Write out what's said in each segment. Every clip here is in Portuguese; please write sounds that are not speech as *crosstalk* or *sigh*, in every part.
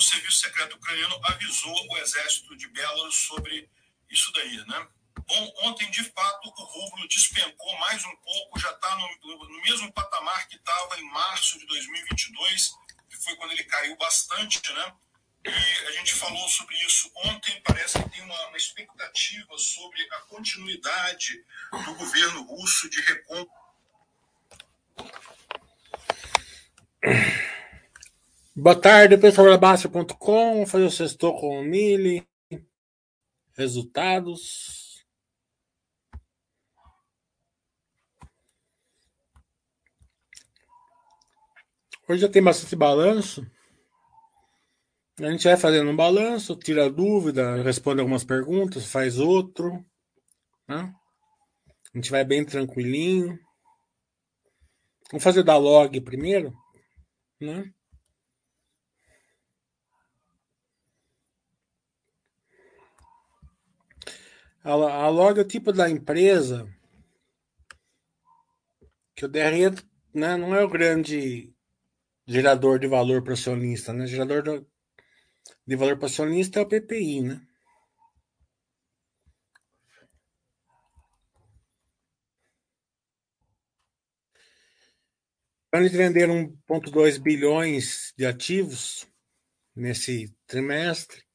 o serviço secreto ucraniano avisou o exército de Belarus sobre isso daí, né? Bom, ontem, de fato, o rublo despencou mais um pouco, já está no, no, mesmo patamar que estava em março de 2022, que foi quando ele caiu bastante, né? E a gente falou sobre isso ontem. Parece que tem uma, uma expectativa sobre a continuidade do governo russo de recompra. Boa tarde, pessoalabaixa.com. Vou fazer o sexto com o Mili. Resultados. Hoje já tem bastante balanço. A gente vai fazendo um balanço, tira dúvida, responde algumas perguntas, faz outro. Né? A gente vai bem tranquilinho. Vamos fazer da log primeiro, né? A, a log é o tipo da empresa que o DRE né, não é o grande gerador de valor para o acionista, né? Gerador de valor para o acionista é o PPI, né? Eles venderam 1,2 bilhões de ativos nesse trimestre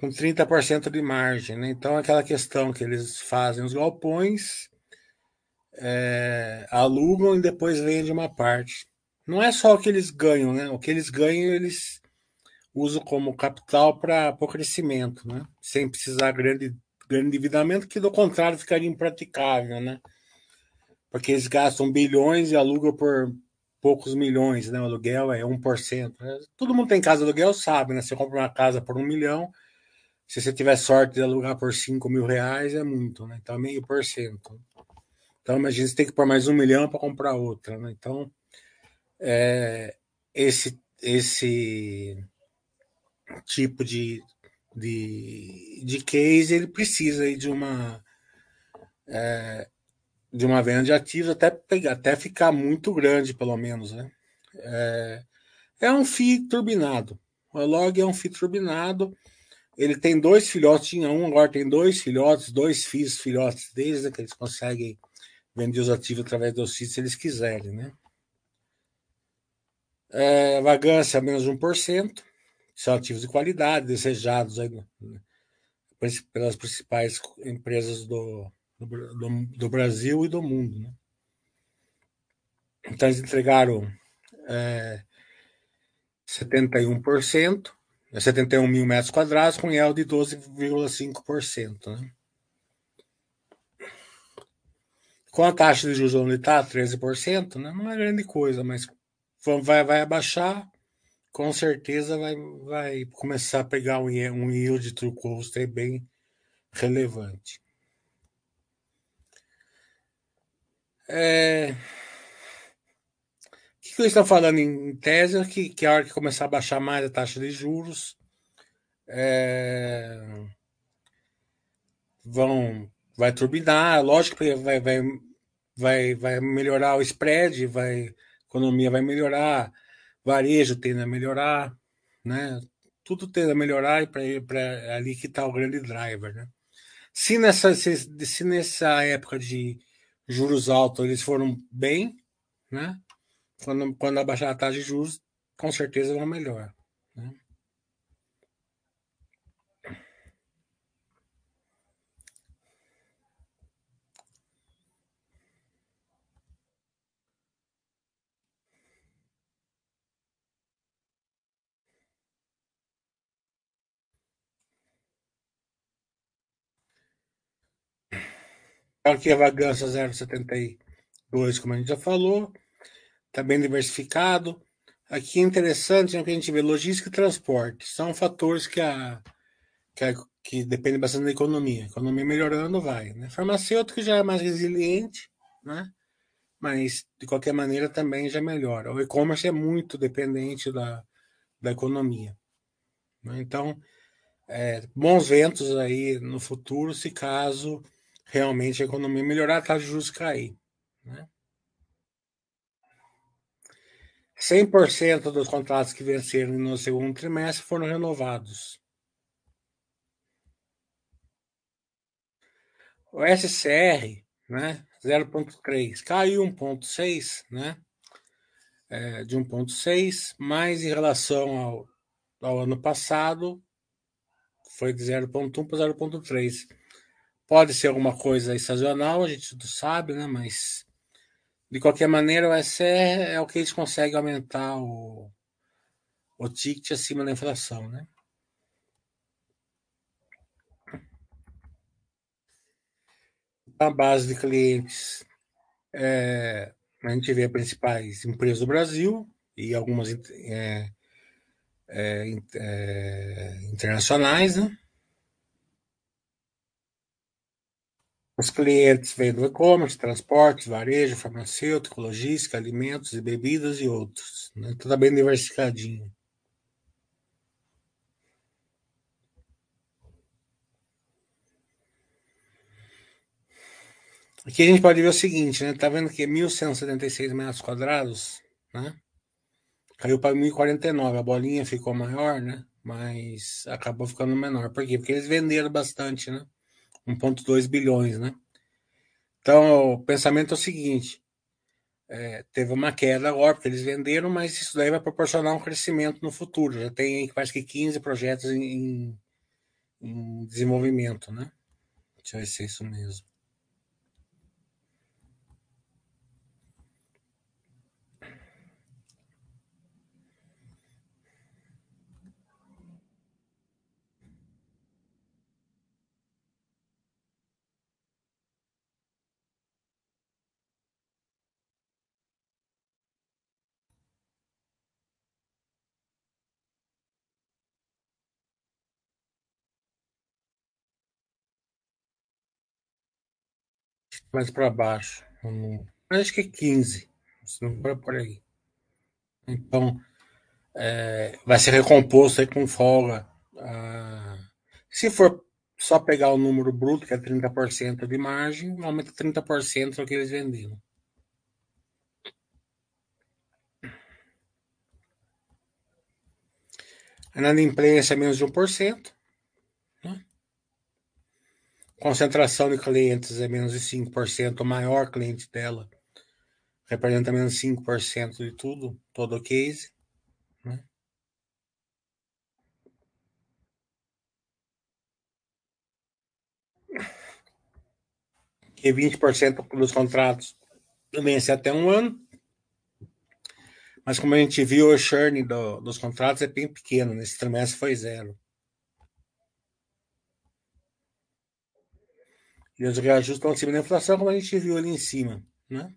com 30% de margem. Né? Então, aquela questão que eles fazem os galpões, é, alugam e depois vendem uma parte. Não é só o que eles ganham, né? O que eles ganham, eles usam como capital para o crescimento, né? Sem precisar grande, grande endividamento, que do contrário ficaria impraticável, né? Porque eles gastam bilhões e alugam por poucos milhões, né? O aluguel é 1%. Né? Todo mundo tem casa aluguel, sabe, né? Você compra uma casa por um milhão, se você tiver sorte de alugar por 5 mil reais, é muito, né? Então, é meio por cento. Então, imagina, você tem que pôr mais um milhão para comprar outra, né? Então, é, esse, esse tipo de, de, de case, ele precisa de uma... É, de uma venda de ativos até, pegar, até ficar muito grande, pelo menos, né? É, é um FII turbinado. O log é um FII turbinado ele tem dois filhotes, tinha um, agora tem dois filhotes, dois filhos, filhotes deles, né, que eles conseguem vender os ativos através dos sítios se eles quiserem, né? É, vagância menos 1%, são ativos de qualidade, desejados aí, né, pelas principais empresas do, do, do, Brasil e do mundo. Né? Então, eles entregaram é, 71%, 71 mil metros quadrados com yield de 12,5%. Né? Com a taxa de juros onde está, 13%, né? não é grande coisa, mas vai, vai abaixar, com certeza vai, vai começar a pegar um, um yield true cost bem relevante. É... Que eles estão falando em tese é que, que a hora que começar a baixar mais a taxa de juros, é, vão, vai turbinar, lógico que vai, vai, vai, vai melhorar o spread, vai, a economia vai melhorar, varejo tende a melhorar, né? Tudo tende a melhorar e para ali que está o grande driver, né? Se nessa, se, se nessa época de juros altos eles foram bem, né? Quando, quando abaixar a taxa de juros, com certeza vai melhor. Né? Aqui a vagância 0,72, como a gente já falou está bem diversificado. Aqui é interessante né, que a gente vê logística e transporte. São fatores que, a, que, a, que dependem bastante da economia. A economia melhorando vai. Né? Farmacêutico já é mais resiliente, né? mas de qualquer maneira também já melhora. O e-commerce é muito dependente da, da economia. Né? Então, é, bons ventos aí no futuro, se caso realmente a economia melhorar, de juros cair. Né? 100% dos contratos que venceram no segundo trimestre foram renovados. O SCR, né, 0,3, caiu 1,6, né, é, de 1,6, mas em relação ao, ao ano passado, foi de 0,1 para 0,3. Pode ser alguma coisa estacional, a gente não sabe, né, mas de qualquer maneira, o SCR é o que eles conseguem aumentar o, o ticket acima da inflação, né? A base de clientes, é, a gente vê as principais empresas do Brasil e algumas é, é, é internacionais, né? Os clientes vêm do e-commerce, transportes, varejo, farmacêutico, logística, alimentos e bebidas e outros. Né? Tudo bem diversificadinho. Aqui a gente pode ver o seguinte, né? Tá vendo que 1.176 metros quadrados, né? Caiu para 1.049. A bolinha ficou maior, né? Mas acabou ficando menor. Por quê? Porque eles venderam bastante, né? 1,2 bilhões, né? Então, o pensamento é o seguinte: é, teve uma queda agora, porque eles venderam, mas isso daí vai proporcionar um crescimento no futuro. Já tem quase que 15 projetos em, em desenvolvimento, né? Deixa eu ver se é isso mesmo. Mais para baixo. Acho que é 15, se não for por aí. Então, é, vai ser recomposto aí com folga. Ah, se for só pegar o número bruto, que é 30% de margem, aumenta 30% o que eles venderam. A inadimplência é menos de 1%. Concentração de clientes é menos de 5%, o maior cliente dela representa menos de 5% de tudo, todo o case. Né? Que 20% dos contratos vence até um ano. Mas como a gente viu, o churn do, dos contratos é bem pequeno. Nesse trimestre foi zero. E eles reajustam acima da inflação, como a gente viu ali em cima, né?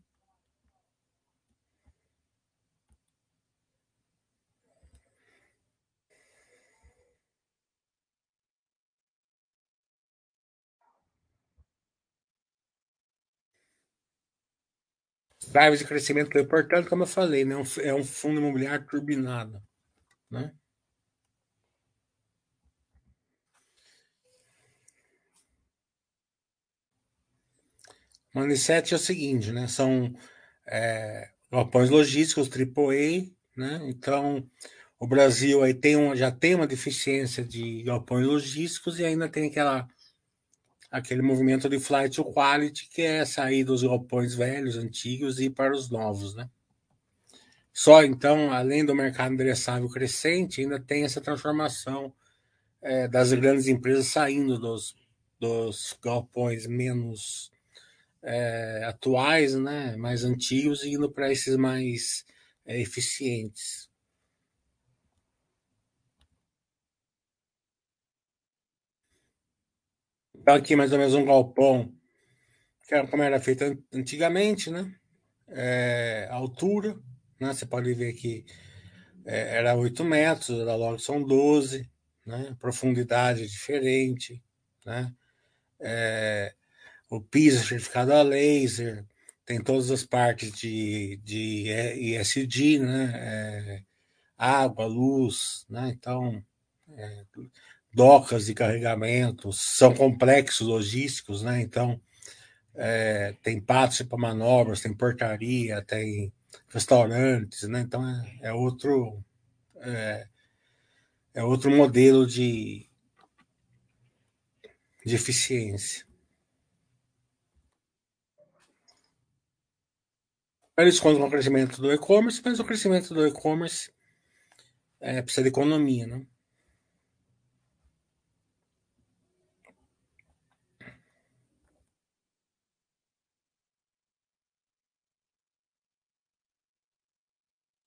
Drivers de crescimento que importante, como eu falei, né? é um fundo imobiliário turbinado. Né? O Mindset é o seguinte, né? São é, galpões logísticos AAA, né? Então, o Brasil aí tem um, já tem uma deficiência de galpões logísticos e ainda tem aquela aquele movimento de flight to quality, que é sair dos galpões velhos, antigos e ir para os novos, né? Só então, além do mercado endereçável crescente, ainda tem essa transformação é, das grandes empresas saindo dos, dos galpões menos é, atuais, né, mais antigos, e indo para esses mais é, eficientes. Então, aqui mais ou menos um galpão, que era como era feito antigamente, né? É, altura, né? Você pode ver que é, era 8 metros, da logo são 12, né? Profundidade diferente, né? É, o piso certificado a laser, tem todas as partes de, de ESG, né? É, água, luz, né? Então, é, docas de carregamento, são complexos logísticos, né? Então, é, tem pátio para manobras, tem portaria, tem restaurantes, né? Então é, é outro é, é, outro modelo de, de eficiência. Eles contam o crescimento do e-commerce, mas o crescimento do e-commerce é, precisa de economia, né?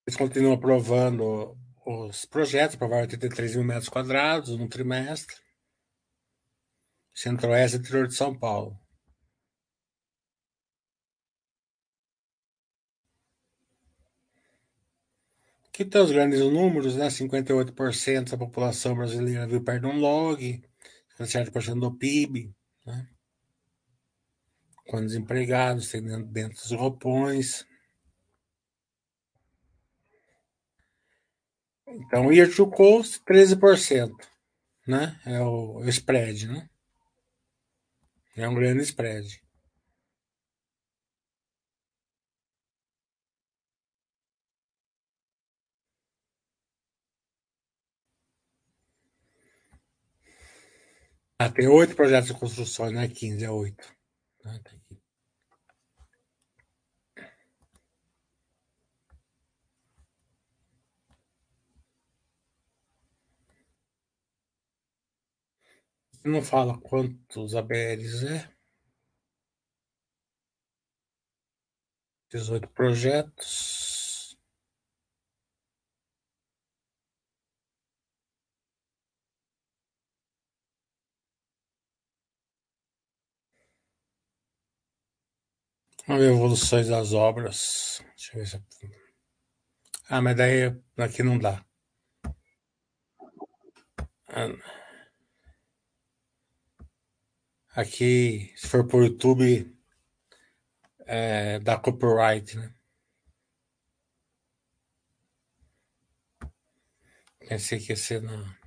Eles continuam aprovando os projetos, aprovaram 83 mil metros quadrados no trimestre. Centro-Oeste e interior de São Paulo. Aqui tem os grandes números, né? 58% da população brasileira vive perto de um log, 57% do PIB, né? Com desempregados, tem dentro dos roupões. Então, year to coast, 13%, né? É o, o spread, né? É um grande spread. Ah, tem oito projetos de construção, não é 15, é oito. Ah, tá Não fala quantos ABRs é. 18 projetos. Vamos ver evoluções das obras. Deixa eu ver se. Ah, mas daí aqui não dá. Ah. Aqui, se for por YouTube, é, dá copyright, né? Pensei que ia ser na.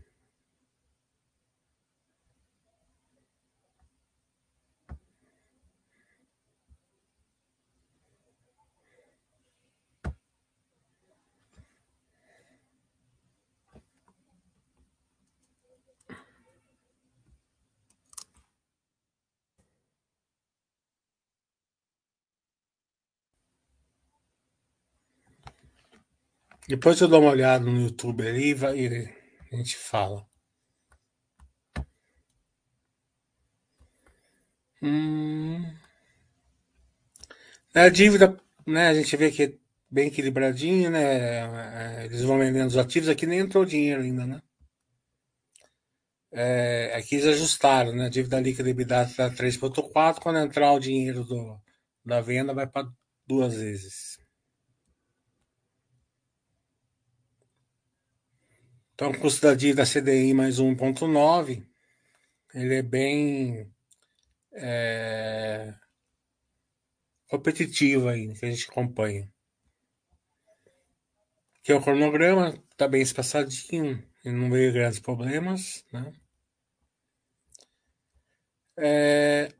Depois eu dou uma olhada no YouTube ali e a gente fala. Hum. A dívida, né, a gente vê que é bem equilibradinho, né? É, eles vão vendendo os ativos, aqui nem entrou dinheiro ainda, né? É, aqui eles ajustaram, né? A dívida líquida EBITDA está 3,4, quando entrar o dinheiro do, da venda vai para duas vezes. Então, o custo da dívida CDI mais 1,9, ele é bem é, competitivo aí, que a gente acompanha. Aqui é o cronograma, está bem espaçadinho, não veio grandes problemas, né? É...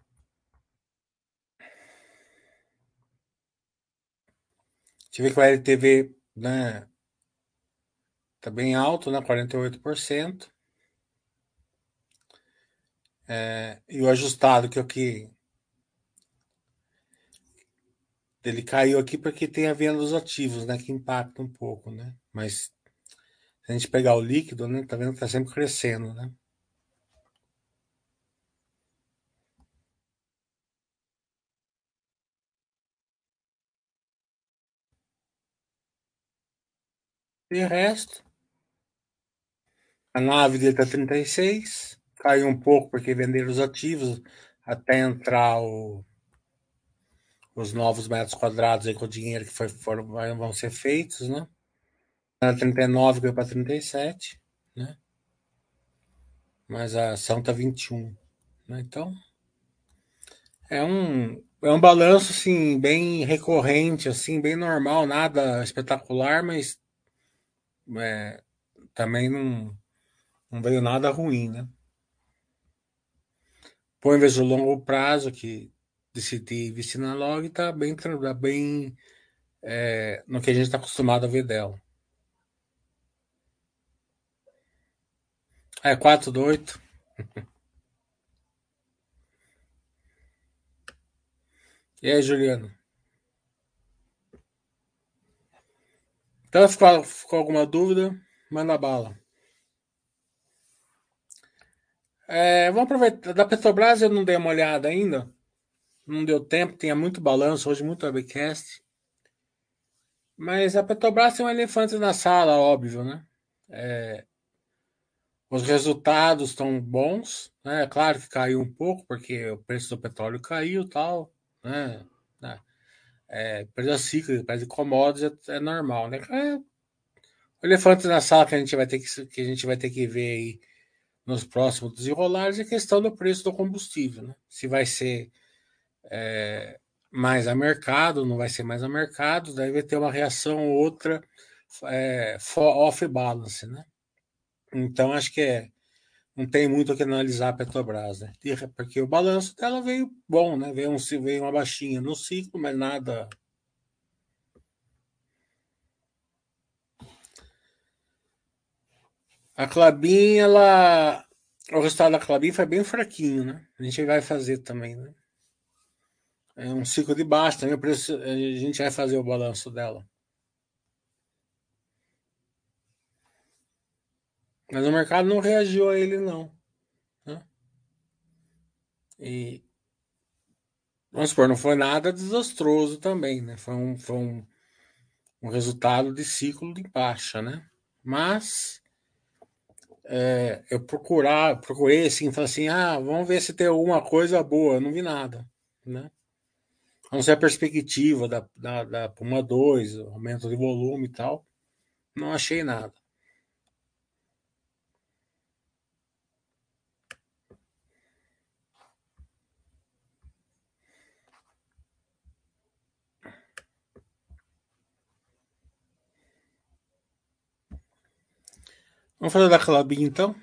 Ver que o LTV, né? Tá bem alto, né? 48%. É, e o ajustado, que o que. Ele caiu aqui porque tem a venda dos ativos, né? Que impacta um pouco, né? Mas se a gente pegar o líquido, né? Tá vendo que tá sempre crescendo, né? E o resto, a nave dele está 36, caiu um pouco porque venderam os ativos até entrar o, os novos metros quadrados aí com o dinheiro que foi, foram, vão ser feitos, né? Era 39, caiu para 37, né? Mas a ação tá 21, né? Então, é um, é um balanço, assim, bem recorrente, assim, bem normal, nada espetacular, mas é, também não não veio nada ruim, né? Põe vez o longo prazo que decidi investir na log está bem, tá bem é, no que a gente está acostumado a ver dela. É 4 do 8. *laughs* E aí, Juliano? Então, ficou, ficou alguma dúvida? Manda bala. É, vamos aproveitar. Da Petrobras eu não dei uma olhada ainda. Não deu tempo, tinha muito balanço, hoje muito webcast. Mas a Petrobras tem um elefante na sala, óbvio, né? É, os resultados estão bons, né? É claro que caiu um pouco, porque o preço do petróleo caiu tal, né? É, preço cíclico, preço de commodities é, é normal, né? É, elefante na sala que a gente vai ter que, que, a gente vai ter que ver aí nos próximos desenrolares é a questão do preço do combustível, né? Se vai ser é, mais a mercado, não vai ser mais a mercado, daí vai ter uma reação ou outra é, off-balance, né? Então, acho que é, não tem muito o que analisar a Petrobras, né? Porque o balanço dela veio bom, né? Veio, um, veio uma baixinha no ciclo, mas nada. A Clabin, ela. O resultado da Clabin foi bem fraquinho, né? A gente vai fazer também, né? É um ciclo de baixo também, por isso a gente vai fazer o balanço dela. Mas o mercado não reagiu a ele, não. Né? E vamos supor, não foi nada desastroso também, né? Foi um, foi um, um resultado de ciclo de baixa, né? Mas é, eu procurar, procurei assim, falei assim, ah, vamos ver se tem alguma coisa boa. Eu não vi nada, né? A não ser a perspectiva da, da, da Puma 2, aumento de volume e tal. Não achei nada. Vamos falar da Clabin então?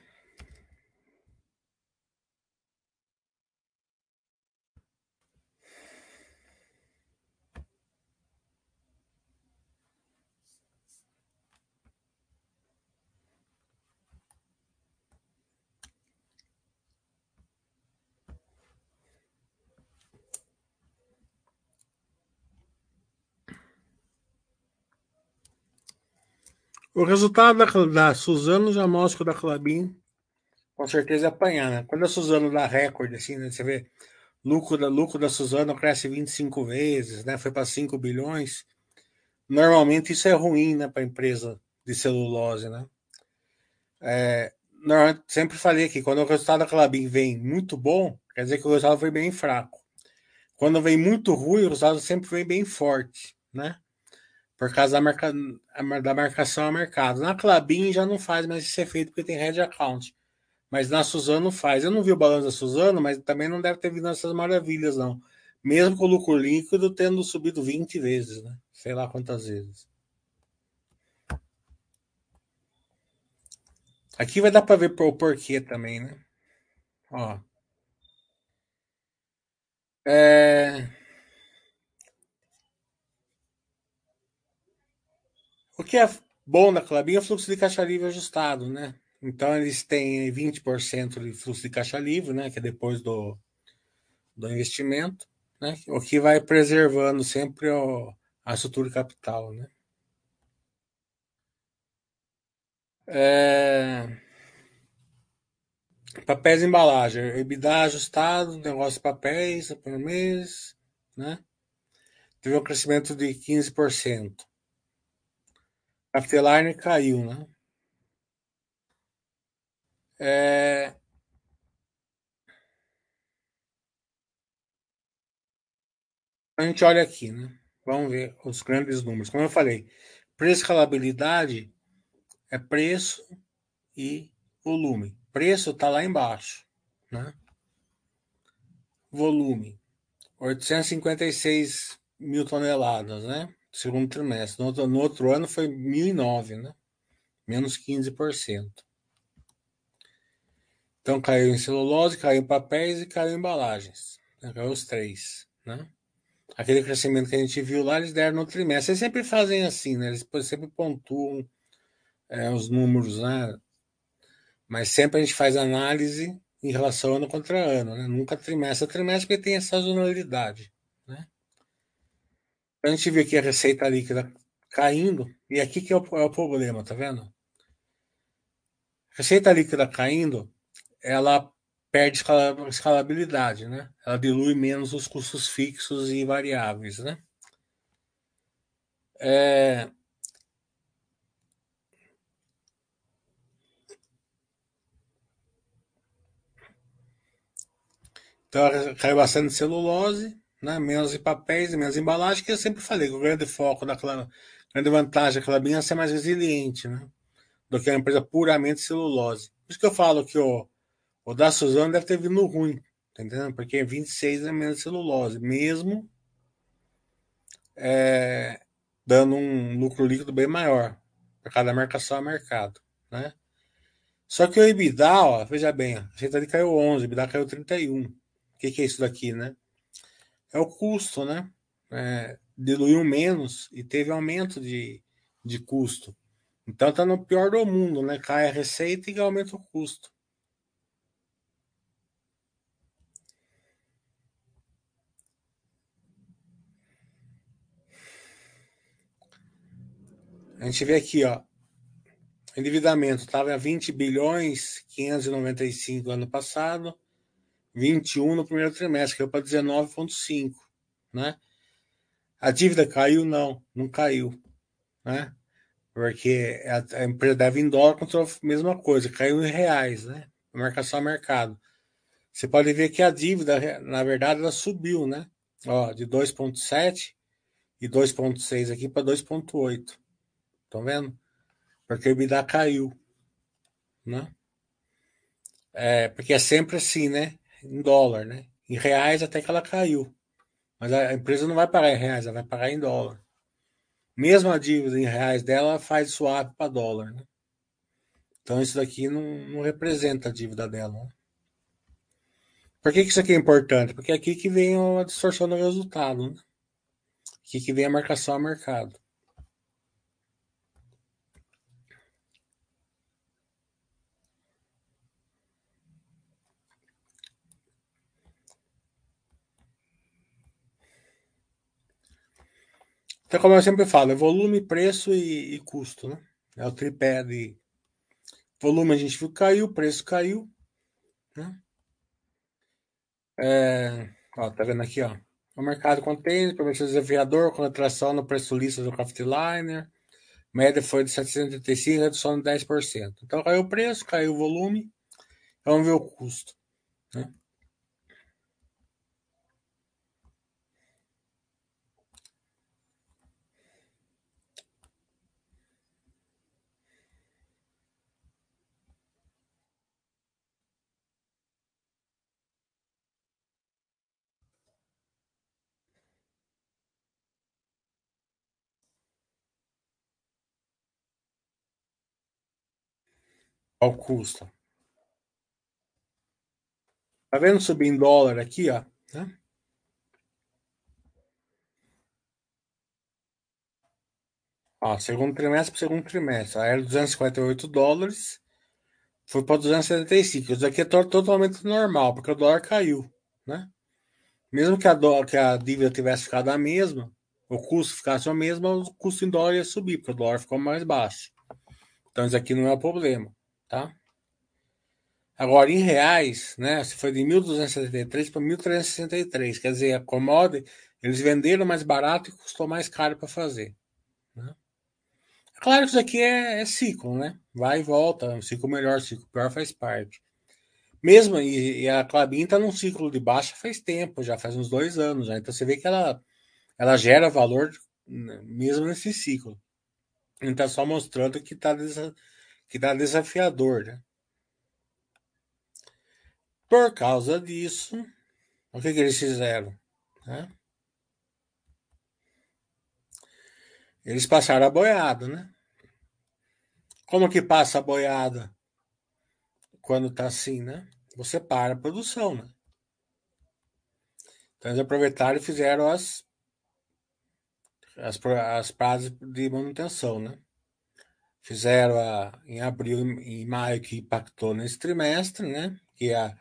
O resultado da, da Suzano já mostra da Clabin com certeza apanhar, né? Quando a Suzano dá recorde, assim, né? Você vê lucro da, lucro da Suzano cresce 25 vezes, né? Foi para 5 bilhões. Normalmente isso é ruim, né, para empresa de celulose, né? É, sempre falei que quando o resultado da Clabin vem muito bom, quer dizer que o resultado foi bem fraco. Quando vem muito ruim, o resultado sempre vem bem forte, né? Por causa da, marca, da marcação a mercado. Na Clabin já não faz mais esse efeito porque tem head account. Mas na Suzano faz. Eu não vi o balanço da Suzano, mas também não deve ter vindo essas maravilhas, não. Mesmo com o lucro líquido tendo subido 20 vezes, né? Sei lá quantas vezes. Aqui vai dar para ver o porquê também, né? Ó. É... O que é bom na Clabin é o fluxo de caixa livre ajustado, né? Então eles têm 20% de fluxo de caixa livre, né? Que é depois do, do investimento, né? O que vai preservando sempre o, a estrutura capital, né? É... Papéis e embalagem, EBITDA ajustado, negócio de papéis por mês, né? Teve um crescimento de 15%. Afterline caiu, né? É... A gente olha aqui, né? Vamos ver os grandes números. Como eu falei, preço-escalabilidade é preço e volume. Preço está lá embaixo, né? Volume, 856 mil toneladas, né? Segundo trimestre. No outro, no outro ano foi 1.009, né? Menos 15%. Então caiu em celulose, caiu em papéis e caiu em embalagens. Caiu os três, né? aquele crescimento que a gente viu lá, eles deram no trimestre. Eles sempre fazem assim, né? Eles sempre pontuam é, os números, né? Mas sempre a gente faz análise em relação ano contra ano, né? Nunca trimestre a trimestre, porque tem essa sazonalidade, né? A gente vê aqui a receita líquida caindo, e aqui que é o, é o problema, tá vendo? Receita líquida caindo, ela perde escalabilidade, né? Ela dilui menos os custos fixos e variáveis, né? É... Então, caiu bastante celulose, né? menos em papéis, menos embalagem, que eu sempre falei, que o grande foco daquela grande vantagem daquela linha é ser mais resiliente, né? Do que uma empresa puramente celulose. Por isso que eu falo que o, o da Suzano deve ter vindo ruim, tá entendendo? Porque 26 é menos celulose, mesmo é, dando um lucro líquido bem maior para cada marcação a mercado, né? Só que o EBITDA, ó, veja bem, a ali caiu 11, o EBITDA caiu 31. O que, que é isso daqui, né? É o custo, né? É, diluiu menos e teve aumento de, de custo. Então tá no pior do mundo, né? Cai a receita e aumenta o custo. A gente vê aqui, ó, endividamento estava a 20 bilhões 595 ano passado, 21 no primeiro trimestre, caiu para 19,5, né? A dívida caiu? Não, não caiu, né? Porque a, a empresa deve em dólar contra a mesma coisa, caiu em reais, né? Marcação a mercado. Você pode ver que a dívida, na verdade, ela subiu, né? Ó, de 2,7 e 2,6 aqui para 2,8. Estão vendo? Porque o EBITDA caiu. Né? É, porque é sempre assim, né? Em dólar, né? Em reais até que ela caiu. Mas a empresa não vai pagar em reais, ela vai pagar em dólar. Mesmo a dívida em reais dela faz swap para dólar, né? Então isso daqui não, não representa a dívida dela. Né? Por que, que isso aqui é importante? Porque é aqui que vem a distorção do resultado. Né? Aqui que vem a marcação a mercado. Então, como eu sempre falo, é volume, preço e, e custo, né? É o tripé de volume a gente viu caiu, preço caiu, né? É, ó, tá vendo aqui, ó. O mercado contém, promissor desafiador, contração no preço lista do Craftliner, média foi de 735, redução de 10%. Então caiu o preço, caiu o volume, vamos ver o custo, né? Custo? Tá vendo subir em dólar aqui, ó? Né? Ó, segundo trimestre para segundo trimestre. Aí era 258 dólares, foi para 275. Isso aqui é totalmente normal, porque o dólar caiu, né? Mesmo que a, que a dívida tivesse ficado a mesma, o custo ficasse o mesmo, o custo em dólar ia subir, porque o dólar ficou mais baixo. Então isso aqui não é o problema, tá? Agora, em reais, né? Se foi de 1.273 para 1.363, quer dizer, a eles venderam mais barato e custou mais caro para fazer. Né? Claro que isso aqui é, é, ciclo, né? Vai e volta, ciclo melhor, ciclo pior faz parte. Mesmo, e, e a Clabin está num ciclo de baixa faz tempo, já faz uns dois anos. Já. Então você vê que ela, ela gera valor né, mesmo nesse ciclo. Então só mostrando que está que tá desafiador, né? Por causa disso, o que, que eles fizeram? Né? Eles passaram a boiada, né? Como que passa a boiada quando tá assim, né? Você para a produção, né? Então eles aproveitaram e fizeram as as, as de manutenção, né? Fizeram a, em abril e maio que impactou nesse trimestre, né? Que a,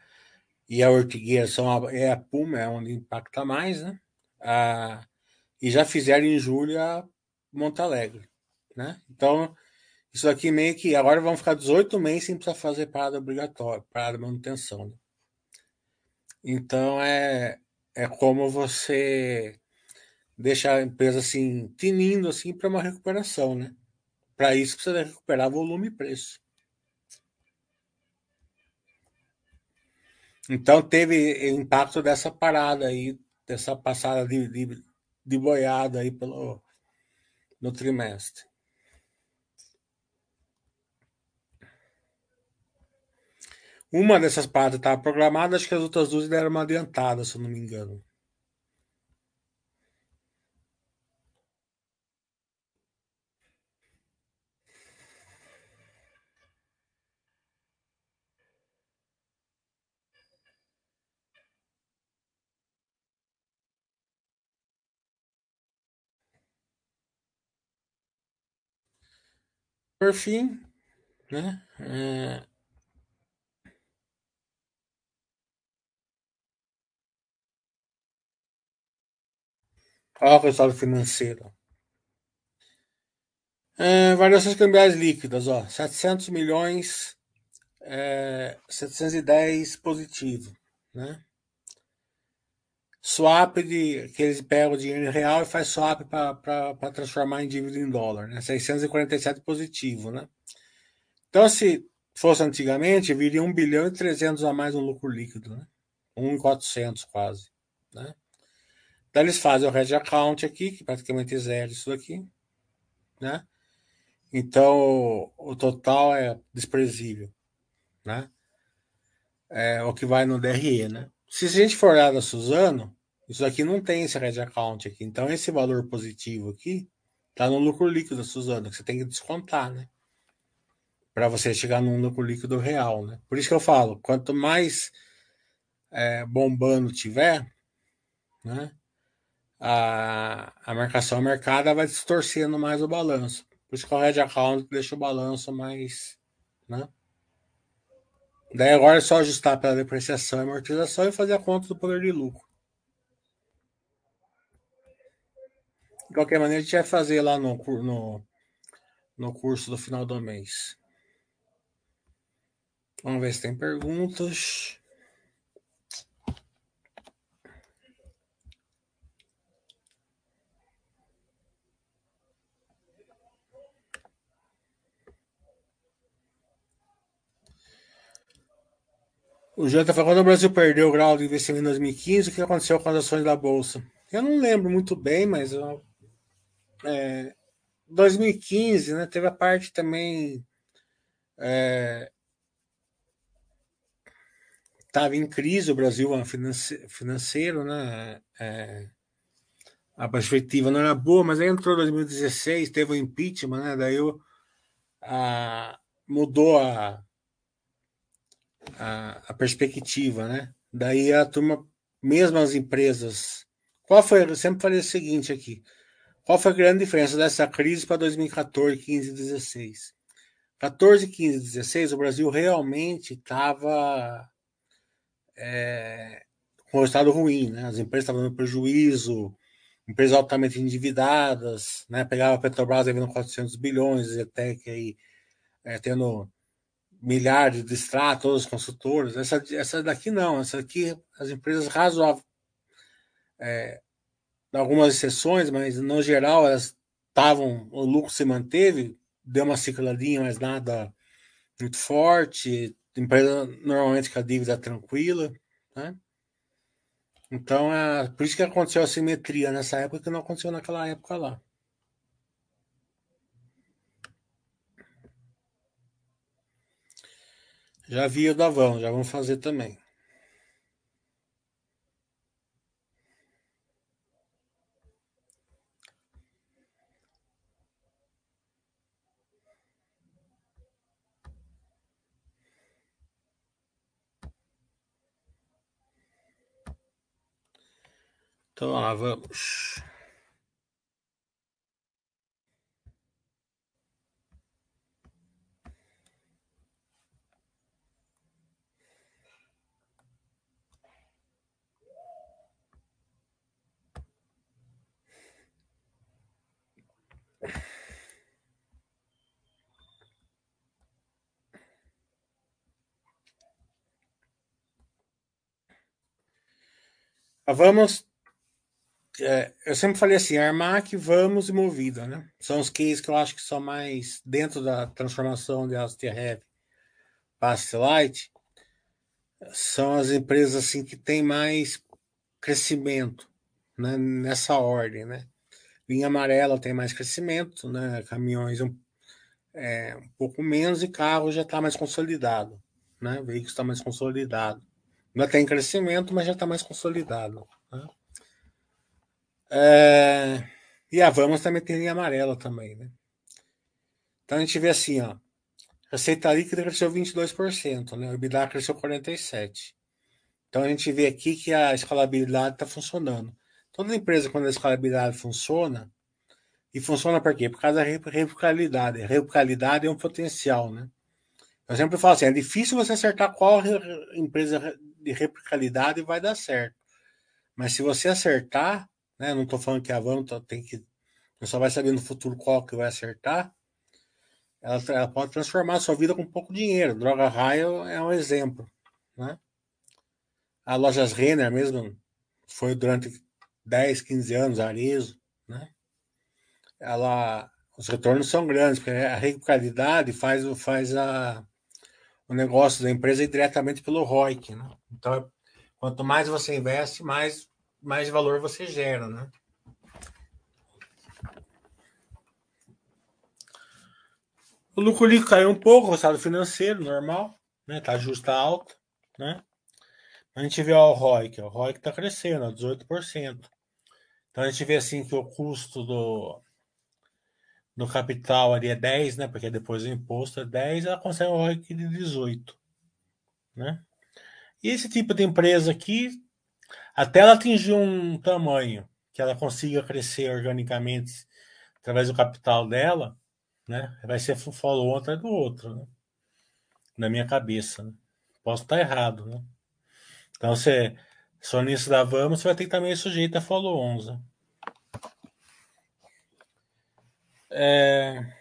e a Ortigueira são a, é a Puma, é onde impacta mais, né? A, e já fizeram em julho a Monte Alegre, né? Então, isso aqui meio que agora vão ficar 18 meses sem precisar fazer parada obrigatória, parada manutenção. Né? Então é, é como você deixar a empresa assim, tinindo assim para uma recuperação, né? Para isso precisa recuperar volume e preço. Então teve impacto dessa parada aí, dessa passada de, de, de boiada aí pelo, no trimestre. Uma dessas paradas estava programada, acho que as outras duas deram uma adiantada, se eu não me engano. Por fim, né? É... Olha o resultado financeiro. É, variações cambiais líquidas, ó, 700 milhões, é, 710 positivo, né? Swap de que eles pegam o dinheiro em real e faz swap para transformar em dívida em dólar, né? 647 positivo, né? Então, se fosse antigamente, viria 1 bilhão e 300 a mais no lucro líquido, né? 1,400 quase, né? Daí eles fazem o hedge account aqui, que praticamente zero isso daqui, né? Então o total é desprezível, né? É o que vai no DRE, né? Se a gente for olhar da Suzano, isso aqui não tem esse hedge account aqui. Então esse valor positivo aqui tá no lucro líquido da Suzano, que você tem que descontar, né? Para você chegar num lucro líquido real, né? Por isso que eu falo, quanto mais é, bombando tiver, né? a, a marcação mercada vai distorcendo mais o balanço. Por isso que o Red Account deixa o balanço mais. Né? Daí agora é só ajustar pela depreciação e amortização e fazer a conta do poder de lucro. De qualquer maneira, a gente vai fazer lá no, no, no curso do final do mês. Vamos ver se tem perguntas. O Janta falou, quando o Brasil perdeu o grau de investimento em 2015, o que aconteceu com as ações da Bolsa? Eu não lembro muito bem, mas eu, é, 2015, né, teve a parte também é, estava em crise o Brasil financeiro, né? É, a perspectiva não era boa, mas aí entrou 2016, teve o impeachment, né? Daí eu, a, mudou a, a, a, perspectiva, né? Daí a turma, mesmo as empresas. Qual foi? Eu sempre falei o seguinte aqui. Qual foi a grande diferença dessa crise para 2014, 15 16? 14, 15 16, o Brasil realmente estava é, com um resultado ruim, né? As empresas estavam dando prejuízo, empresas altamente endividadas, né? Pegava a Petrobras devendo 400 bilhões, até que aí é, tendo milhares de extratos, todos os consultores. Essa, essa daqui não, essa aqui, as empresas razoáveis, é, algumas exceções, mas no geral elas estavam, o lucro se manteve, deu uma cicladinha, mas nada muito forte. Empresa normalmente com a dívida tranquila, né? Então, é por isso que aconteceu a simetria nessa época que não aconteceu naquela época lá. Já vi o Davão, já vamos fazer também. Então lá vamos. Vamos. É, eu sempre falei assim, Armac, Vamos e Movida, né? São os cases que eu acho que são mais dentro da transformação de Alstia Heavy para Light. São as empresas assim que têm mais crescimento né? nessa ordem, né? Linha amarela tem mais crescimento, né? Caminhões um, é, um pouco menos e carro já está mais consolidado, né? O veículo está mais consolidado. Ainda tem crescimento, mas já está mais consolidado. Né? É... E a Vamos também tem linha amarela também, né? Então a gente vê assim, ó. Receita líquida cresceu 22%, né? O EBITDA cresceu 47%. Então a gente vê aqui que a escalabilidade está funcionando. Toda empresa, quando a escalabilidade funciona, e funciona por quê? Por causa da replicabilidade. A replicabilidade é um potencial, né? Eu sempre falo assim, é difícil você acertar qual empresa de replicabilidade vai dar certo. Mas se você acertar, né, não estou falando que a Van tem que. Só vai saber no futuro qual que vai acertar. Ela, ela pode transformar a sua vida com pouco dinheiro. Droga Raio é um exemplo. Né? A Lojas Renner mesmo foi durante 10, 15 anos, Arezo. Né? Ela, os retornos são grandes, porque a replicabilidade faz, faz a, o negócio da empresa diretamente pelo ROIC. Né? Então, quanto mais você investe, mais, mais valor você gera. Né? O lucro líquido caiu um pouco, o resultado financeiro, normal, né? Tá justa alta, né? A gente vê ó, o ROIC, o ROIC está crescendo, ó, 18%. Então a gente vê assim que o custo do, no capital ali é 10, né? Porque depois do imposto é 10, ela consegue um ROIC de 18, né? Esse tipo de empresa aqui, até ela atingir um tamanho que ela consiga crescer organicamente através do capital dela, né? Vai ser follow um atrás do outro, né? Na minha cabeça, né? Posso estar errado, né? Então, você, nisso da Vamos, você vai ter que meio sujeito a follow 11. É...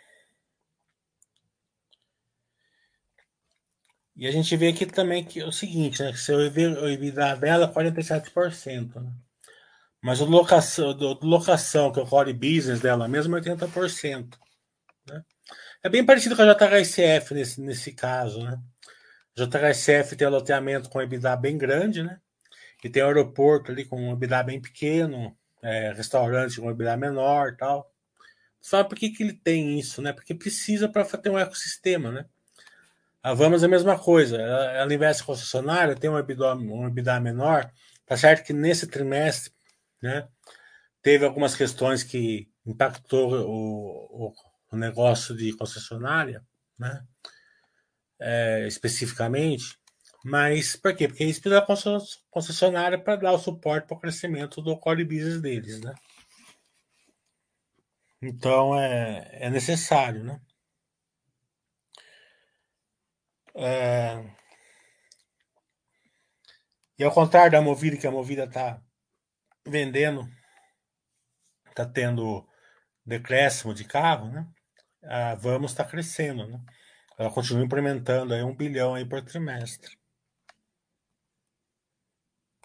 E a gente vê aqui também que é o seguinte, né? Que seu EBITDA dela é 47%, né? Mas a locação, locação, que é o core business dela mesmo, é 80%. Né? É bem parecido com a JHSF nesse, nesse caso, né? JHSF tem loteamento com EBITDA bem grande, né? E tem aeroporto ali com um EBITDA bem pequeno, é, restaurante com EBITDA menor tal. Sabe por que, que ele tem isso, né? Porque precisa para ter um ecossistema, né? A Vamos é a mesma coisa. Ela, ela investe concessionária, tem um EBITDA, um menor. Tá certo que nesse trimestre, né? Teve algumas questões que impactou o, o, o negócio de concessionária, né? É, especificamente. Mas por quê? Porque eles precisam da concessionária para dar o suporte para o crescimento do core business deles, né? Então é, é necessário, né? É... E ao contrário da Movida, que a Movida está vendendo, está tendo decréscimo de carro, né? A Vamos está crescendo, né? Ela continua implementando aí um bilhão aí por trimestre.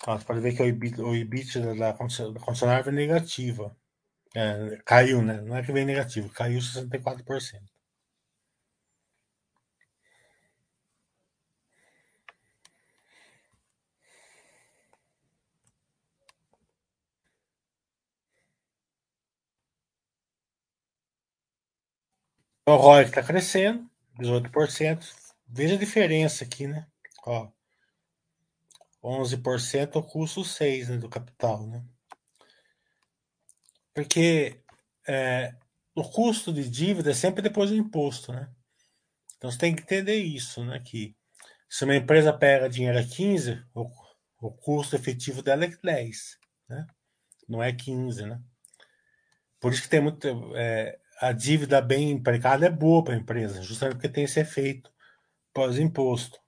Você pode ver que o EBIT, o EBIT da concessionária é negativa. É, caiu, né? Não é que vem negativo, caiu 64%. O ROI está crescendo, 18%. Veja a diferença aqui, né? Ó, 11% o custo 6 né, do capital, né? Porque é, o custo de dívida é sempre depois do imposto, né? Então você tem que entender isso, né? Que se uma empresa pega dinheiro a 15, o, o custo efetivo dela é 10, né? Não é 15, né? Por isso que tem muito. É, a dívida bem empregada é boa para a empresa, justamente porque tem esse efeito pós-imposto.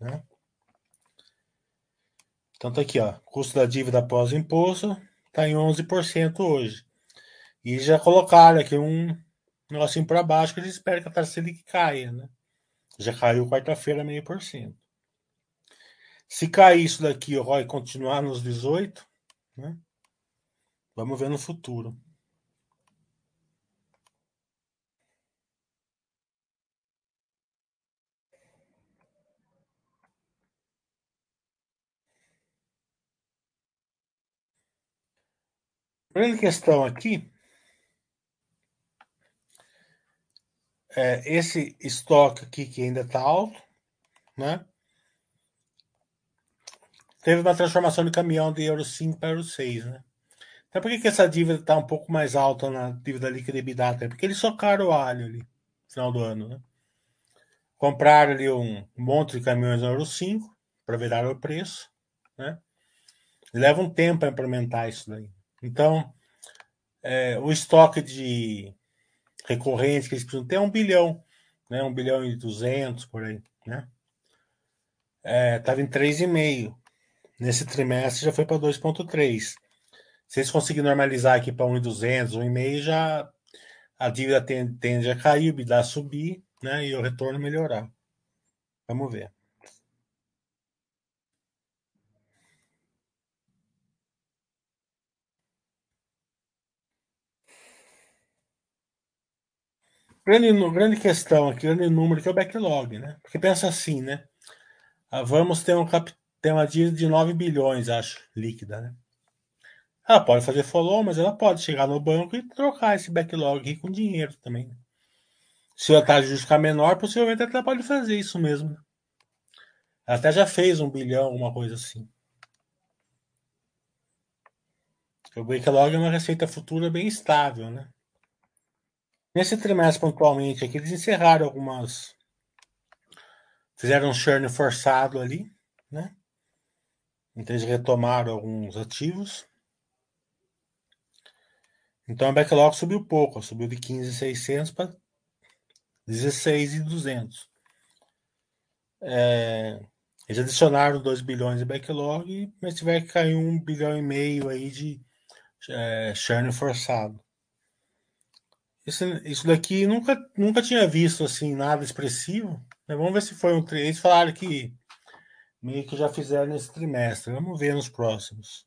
Né? Então tá aqui, ó, custo da dívida pós-imposto está em 11% hoje. E já colocaram aqui um negocinho para baixo que eles esperam que a taxa Selic caia, né? Já caiu quarta-feira meio por cento. Se cair isso daqui, o ROI continuar nos 18, Né? Vamos ver no futuro. Grande questão aqui é esse estoque aqui que ainda está alto, né? Teve uma transformação de caminhão de Euro 5 para Euro 6, né? Então por que, que essa dívida está um pouco mais alta na dívida líquida EBITDA? Porque eles socaram o alho ali, no final do ano, né? Compraram ali um monte de caminhões Euro 5 para virar o preço, né? Leva um tempo para implementar isso daí. Então, é, o estoque de recorrentes que eles precisam ter é um bilhão, né? Um bilhão e duzentos por aí, né? Estava é, em 3,5. Nesse trimestre já foi para 2,3. Se eles conseguirem normalizar aqui para 1,200, 1,5, já a dívida tende, tende a cair, o BIDA subir, né? E o retorno melhorar. Vamos ver. Grande, grande questão aqui, grande número que é o backlog, né? Porque pensa assim, né? A Vamos ter, um cap, ter uma dívida de 9 bilhões, acho, líquida, né? Ela pode fazer follow, mas ela pode chegar no banco e trocar esse backlog aqui com dinheiro também. Né? Se a taxa de ficar menor, possivelmente ela pode fazer isso mesmo. Né? Ela até já fez um bilhão, alguma coisa assim. O backlog é uma receita futura bem estável, né? Nesse trimestre, pontualmente, aqui, eles encerraram algumas. Fizeram um churn forçado ali, né? Então, eles retomaram alguns ativos. Então, a backlog subiu pouco, subiu de 15,600 para 16,200. É, eles adicionaram 2 bilhões de backlog, mas tiver que cair 1 bilhão e meio aí de é, churn forçado. Isso, isso daqui nunca, nunca tinha visto assim nada expressivo. Né? Vamos ver se foi um. Eles falaram que meio que já fizeram nesse trimestre. Vamos ver nos próximos.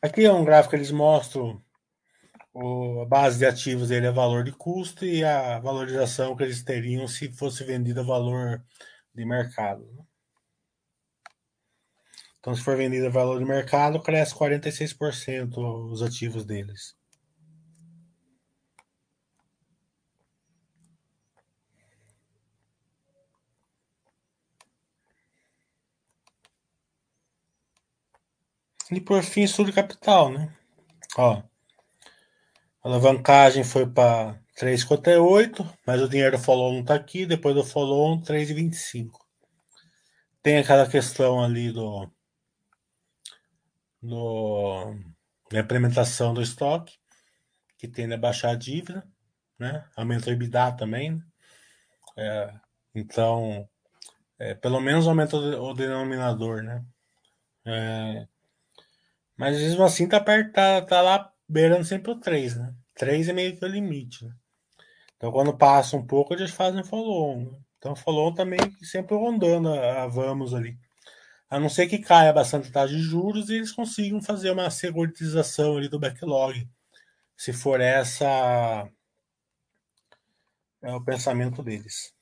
Aqui é um gráfico que eles mostram o, a base de ativos dele é valor de custo e a valorização que eles teriam se fosse vendido a valor de mercado. Né? Então, se for vendido a valor de mercado, cresce 46% os ativos deles. E por fim, estudo capital, né? Ó, a alavancagem foi para 3,58, mas o dinheiro do follow não está aqui, depois do follow 3,25. Tem aquela questão ali do no, na implementação do estoque, que tende a baixar a dívida, né? aumenta o EBITDA também. É, então, é, pelo menos aumenta o, denominador, né? É, mas mesmo assim tá, tá, tá lá beirando sempre o 3, né? 3 é meio que o limite, né? Então quando passa um pouco, eles fazem follow-on. Né? Então follow-on tá meio que sempre rondando a, a vamos ali a não ser que caia bastante taxa de juros e eles consigam fazer uma seguritização ali do backlog, se for essa é o pensamento deles.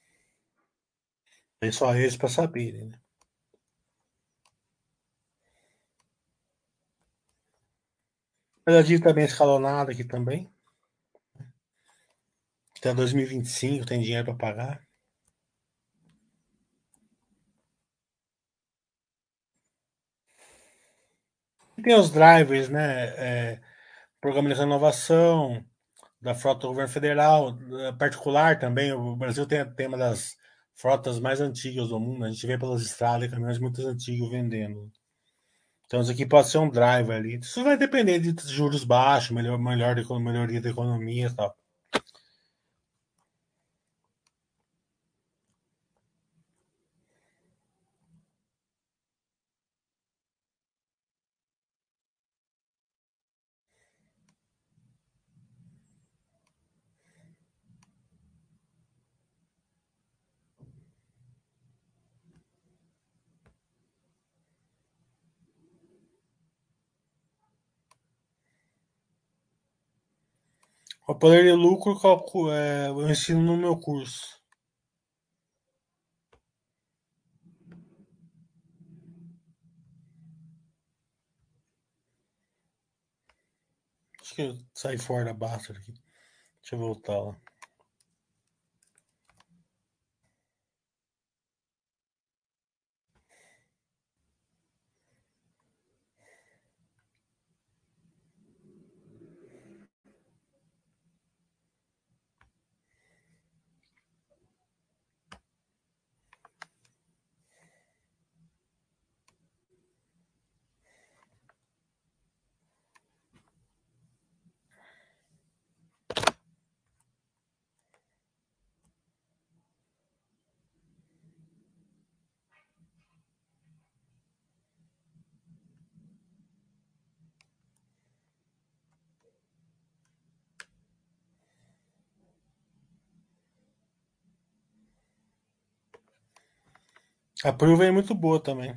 É só eles para saberem. Né? Mas a dívida bem escalonada aqui também. Até 2025 tem dinheiro para pagar. Tem os drivers, né? É, programa de renovação da frota do governo federal, particular também. O Brasil tem, tem uma das frotas mais antigas do mundo. A gente vê pelas estradas caminhões muito antigos vendendo. Então, isso aqui pode ser um driver ali. Isso vai depender de juros baixos, melhor, melhor melhoria da economia e tal. Poder de lucro é, eu ensino no meu curso. Acho que eu saí fora da Basta aqui. Deixa eu voltar lá. A prova é muito boa também.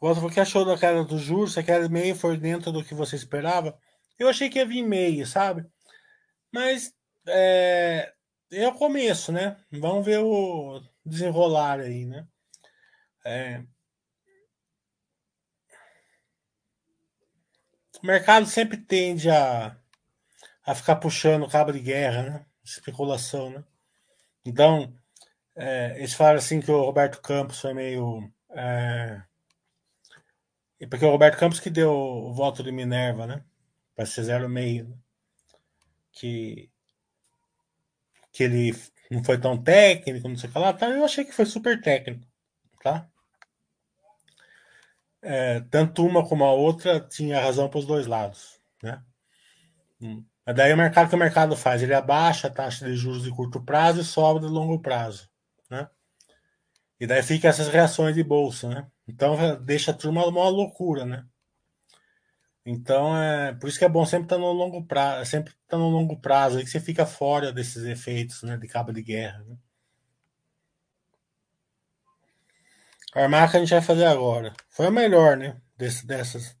O outro que achou da cara do juros? Se aquela meio foi dentro do que você esperava? Eu achei que ia vir meio, sabe? Mas é, é o começo, né? Vamos ver o desenrolar aí, né? É, o mercado sempre tende a, a ficar puxando cabo de guerra, né? Especulação, né? Então, é, eles falaram assim que o Roberto Campos foi meio. É, porque o Roberto Campos que deu o voto de Minerva, né? Para zero meio. Né? Que, que ele não foi tão técnico, não sei o que lá. Tá? Eu achei que foi super técnico, tá? É, tanto uma como a outra tinha razão para os dois lados, né? Hum. Mas daí o mercado que o mercado faz? Ele abaixa a taxa de juros de curto prazo e sobe de longo prazo, né? E daí fica essas reações de bolsa, né? Então deixa a turma uma loucura, né? Então é por isso que é bom sempre estar tá no longo prazo, sempre tá no longo prazo, aí que você fica fora desses efeitos, né, de cabo de guerra. Né? A que a gente vai fazer agora foi o melhor, né? Desse, dessas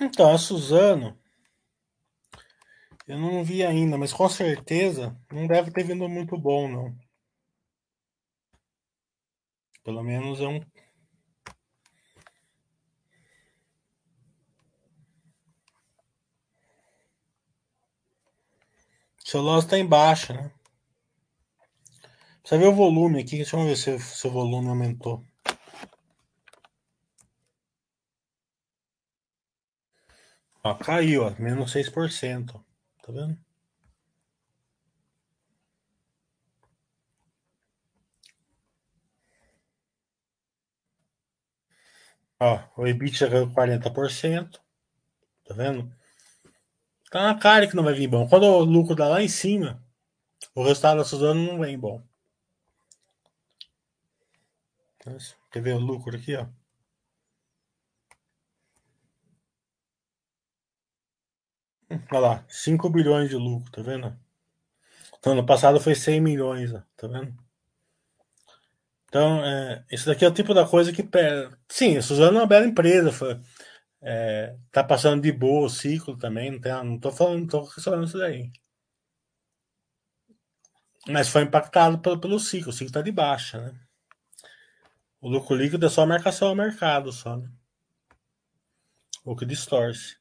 Então, a Suzano, eu não vi ainda, mas com certeza não deve ter vindo muito bom, não. Pelo menos é um. Seu loss está em baixa, né? Precisa ver o volume aqui. Deixa eu ver se o volume aumentou. Ó, caiu, ó, menos 6%. Tá vendo? Ó, o EBITDA caiu 40%. Tá vendo? Tá na cara que não vai vir bom. Quando o lucro dá lá em cima, o resultado da Suzano não vem bom. Quer ver o lucro aqui, ó? Olha lá, 5 bilhões de lucro, tá vendo? Então, ano passado foi 100 milhões, tá vendo? Então, é, isso daqui é o tipo da coisa que. Sim, a Suzano é uma bela empresa. Foi, é, tá passando de boa o ciclo também. Não, tem, não tô falando, não tô falando isso daí. Mas foi impactado pelo, pelo ciclo. O ciclo tá de baixa, né? O lucro líquido é só marcação ao mercado, só, né? O que distorce.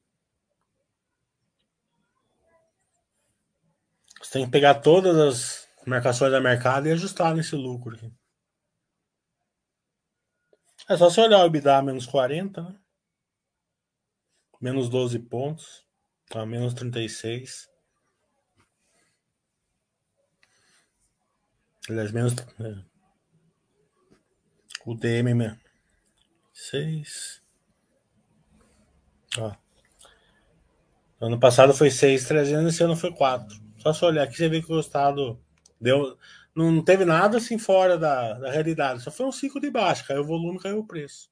Você tem que pegar todas as marcações da mercado e ajustar nesse lucro aqui. É só você olhar o EBITDA menos 40, né? Menos 12 pontos. Tá, menos 36. Aliás, menos. É. O DM 6. Ó. Ano passado foi 6,300 esse ano foi 4. Só se olhar aqui, você vê que o estado deu. Não teve nada assim fora da, da realidade. Só foi um ciclo de baixo. Caiu o volume, caiu o preço.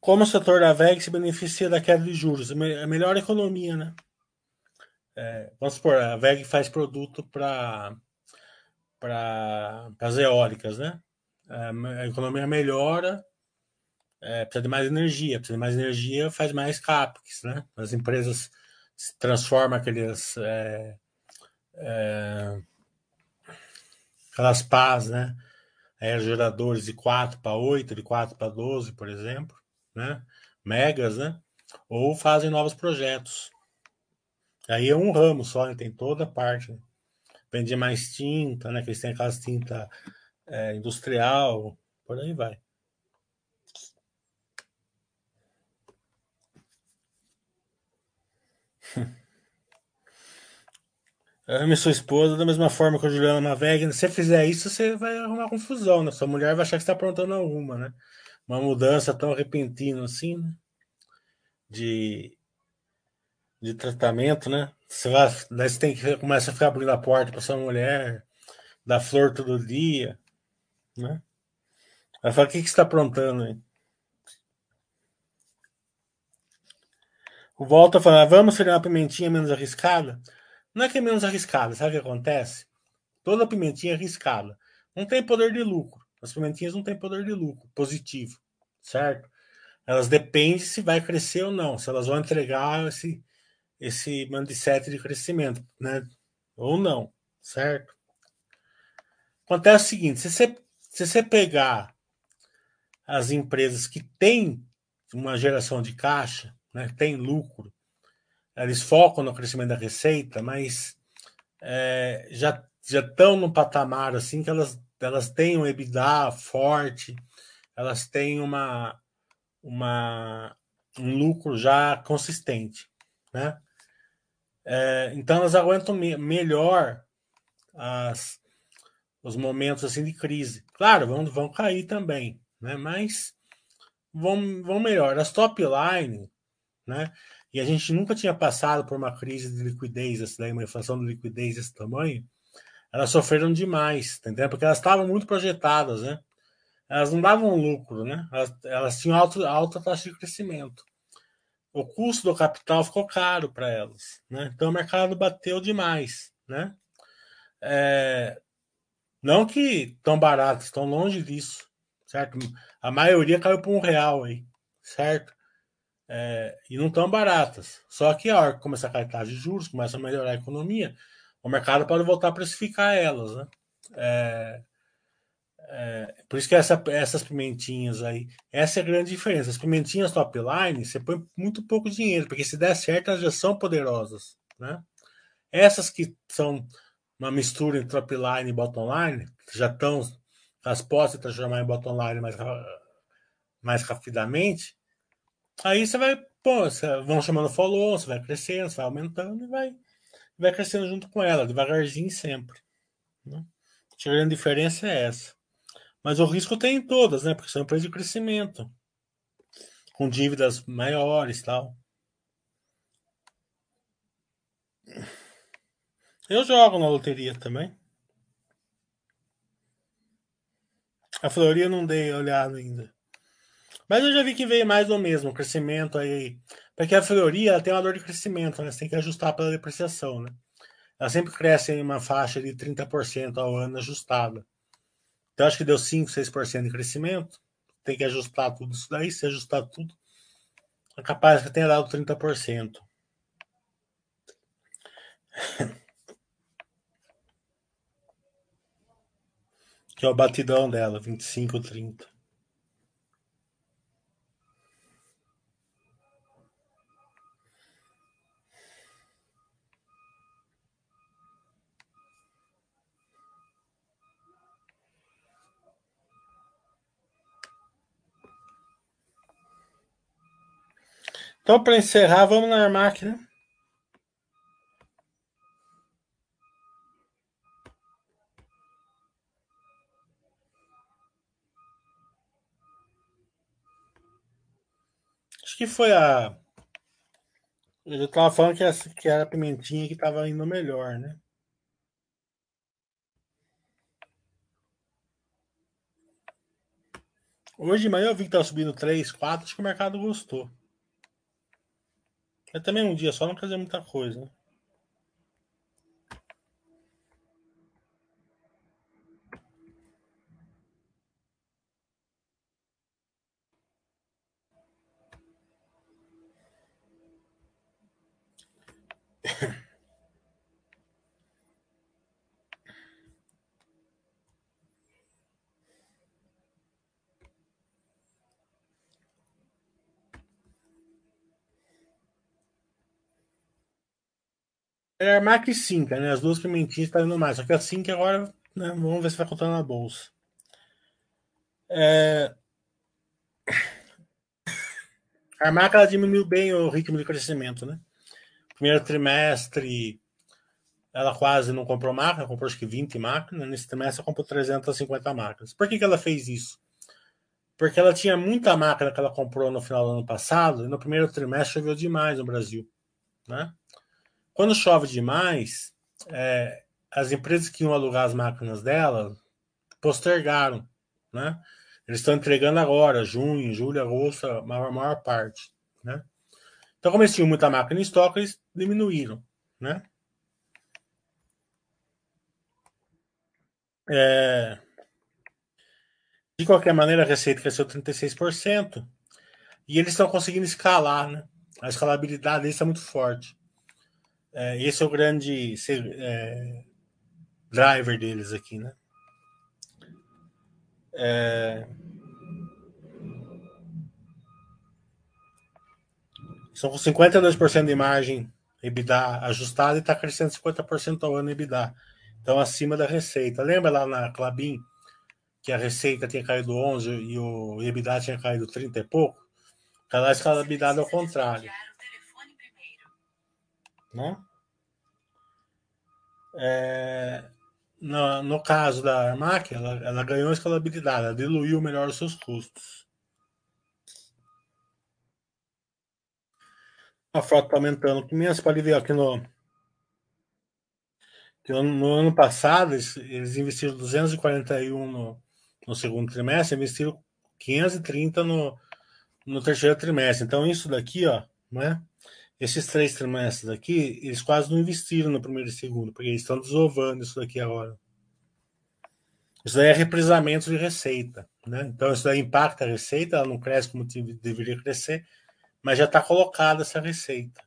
Como o setor da VEG se beneficia da queda de juros? A melhor economia, né? É, vamos supor, a VEG faz produto para as eólicas, né? A economia melhora, é, precisa de mais energia, precisa de mais energia, faz mais CAPEX, né? As empresas transformam aqueles é, é, aquelas pás, né? Aerogeradores de 4 para 8, de 4 para 12, por exemplo, né? Megas, né? Ou fazem novos projetos. Aí é um ramo só, né? tem toda a parte. Né? Vende mais tinta, né? Que eles têm aquelas tinta é, industrial, por aí vai. Eu e sua esposa, da mesma forma que a Juliana Maveg, se você fizer isso, você vai arrumar confusão, né? Sua mulher vai achar que você está aprontando alguma, né? Uma mudança tão repentina assim, né? De, de tratamento, né? Você vai, daí você tem que começa a ficar abrindo a porta para sua mulher, dar flor todo dia, né? Vai falar, o que, que você está aprontando aí? O Volta fala, vamos fazer uma pimentinha menos arriscada? Não é que é menos arriscada, sabe o que acontece? Toda pimentinha é arriscada. Não tem poder de lucro. As pimentinhas não têm poder de lucro positivo, certo? Elas dependem se vai crescer ou não, se elas vão entregar esse, esse mindset de crescimento, né? Ou não, certo? Acontece o seguinte: se você, se você pegar as empresas que têm uma geração de caixa, né, tem lucro, eles focam no crescimento da receita, mas é, já já estão no patamar assim que elas elas têm um EBITDA forte, elas têm uma uma um lucro já consistente, né? É, então elas aguentam me melhor as, os momentos assim de crise. Claro, vão, vão cair também, né? Mas vão, vão melhor. As top line, né? E a gente nunca tinha passado por uma crise de liquidez, assim, né? uma inflação de liquidez desse tamanho. Elas sofreram demais, entendeu? Porque elas estavam muito projetadas, né? Elas não davam lucro, né? Elas, elas tinham alto, alta taxa de crescimento o custo do capital ficou caro para elas. Né? Então o mercado bateu demais. Né? É, não que tão baratos, estão longe disso. Certo? A maioria caiu por um real aí, certo? É, e não tão baratas. Só que a hora que começar a cair taxa de juros, começa a melhorar a economia, o mercado pode voltar a precificar elas. Né? É, é, por isso que essa, essas pimentinhas aí, essa é a grande diferença. As pimentinhas top line, você põe muito pouco dinheiro, porque se der certo, elas já são poderosas. Né? Essas que são uma mistura entre top line e bottom line, já estão, as postas transformar em bottom line mais, mais rapidamente, aí você vai, pô, você, vão chamando follow, você vai crescendo, você vai aumentando e vai, vai crescendo junto com ela, devagarzinho sempre. Né? A grande diferença é essa. Mas o risco tem em todas, né? Porque são empresas de crescimento, com dívidas maiores tal. Eu jogo na loteria também. A Floria não dei olhada ainda. Mas eu já vi que veio mais do mesmo, crescimento aí. Porque a Floria tem uma dor de crescimento, né? Você tem que ajustar pela depreciação, né? Ela sempre cresce em uma faixa de 30% ao ano ajustada. Então, acho que deu 5, 6% de crescimento. Tem que ajustar tudo isso daí. Se ajustar tudo, é capaz que tenha dado 30%. *laughs* que é o batidão dela, 25, 30. Então, para encerrar, vamos na máquina. Acho que foi a. Eu estava falando que, essa, que era a pimentinha que estava indo melhor, né? Hoje de manhã eu vi que estava subindo 3, 4, acho que o mercado gostou. É também um dia só não quer dizer muita coisa, É a Mac e Cinca, né? As duas pimentinhas estão indo mais. Só que a Cinca agora, né? Vamos ver se vai contar na bolsa. É... A marca ela diminuiu bem o ritmo de crescimento, né? Primeiro trimestre, ela quase não comprou máquina, comprou acho que 20 máquinas. Nesse trimestre, ela comprou 350 máquinas. Por que, que ela fez isso? Porque ela tinha muita máquina que ela comprou no final do ano passado, e no primeiro trimestre choveu demais no Brasil. Né? Quando chove demais, é, as empresas que iam alugar as máquinas dela postergaram. Né? Eles estão entregando agora, junho, julho, agosto, a maior, maior parte. Né? Então, como eles tinham muita máquina em estoque, eles diminuíram. Né? É... De qualquer maneira, a receita cresceu 36%. E eles estão conseguindo escalar, né? A escalabilidade deles está muito forte. É, esse é o grande é, driver deles aqui, né? É... São com 52% de margem EBITDA ajustada e está crescendo 50% ao ano EBITDA. Então, acima da receita. Lembra lá na Clabin que a receita tinha caído 11 e o EBITDA tinha caído 30 e pouco? Cada escalabilidade ao contrário. Né? É, no, no caso da Armac, ela, ela ganhou escalabilidade, ela diluiu melhor os seus custos. A frota está aumentando. Que pode ver aqui no, no, no ano passado, eles, eles, investiram 241 no, no segundo trimestre, investiram 530 no, no terceiro trimestre. Então, isso daqui, ó, né? Esses três trimestres aqui, eles quase não investiram no primeiro e segundo, porque eles estão desovando isso daqui agora. Isso daí é represamento de receita. Né? Então, isso daí impacta a receita, ela não cresce como deveria crescer, mas já está colocada essa receita.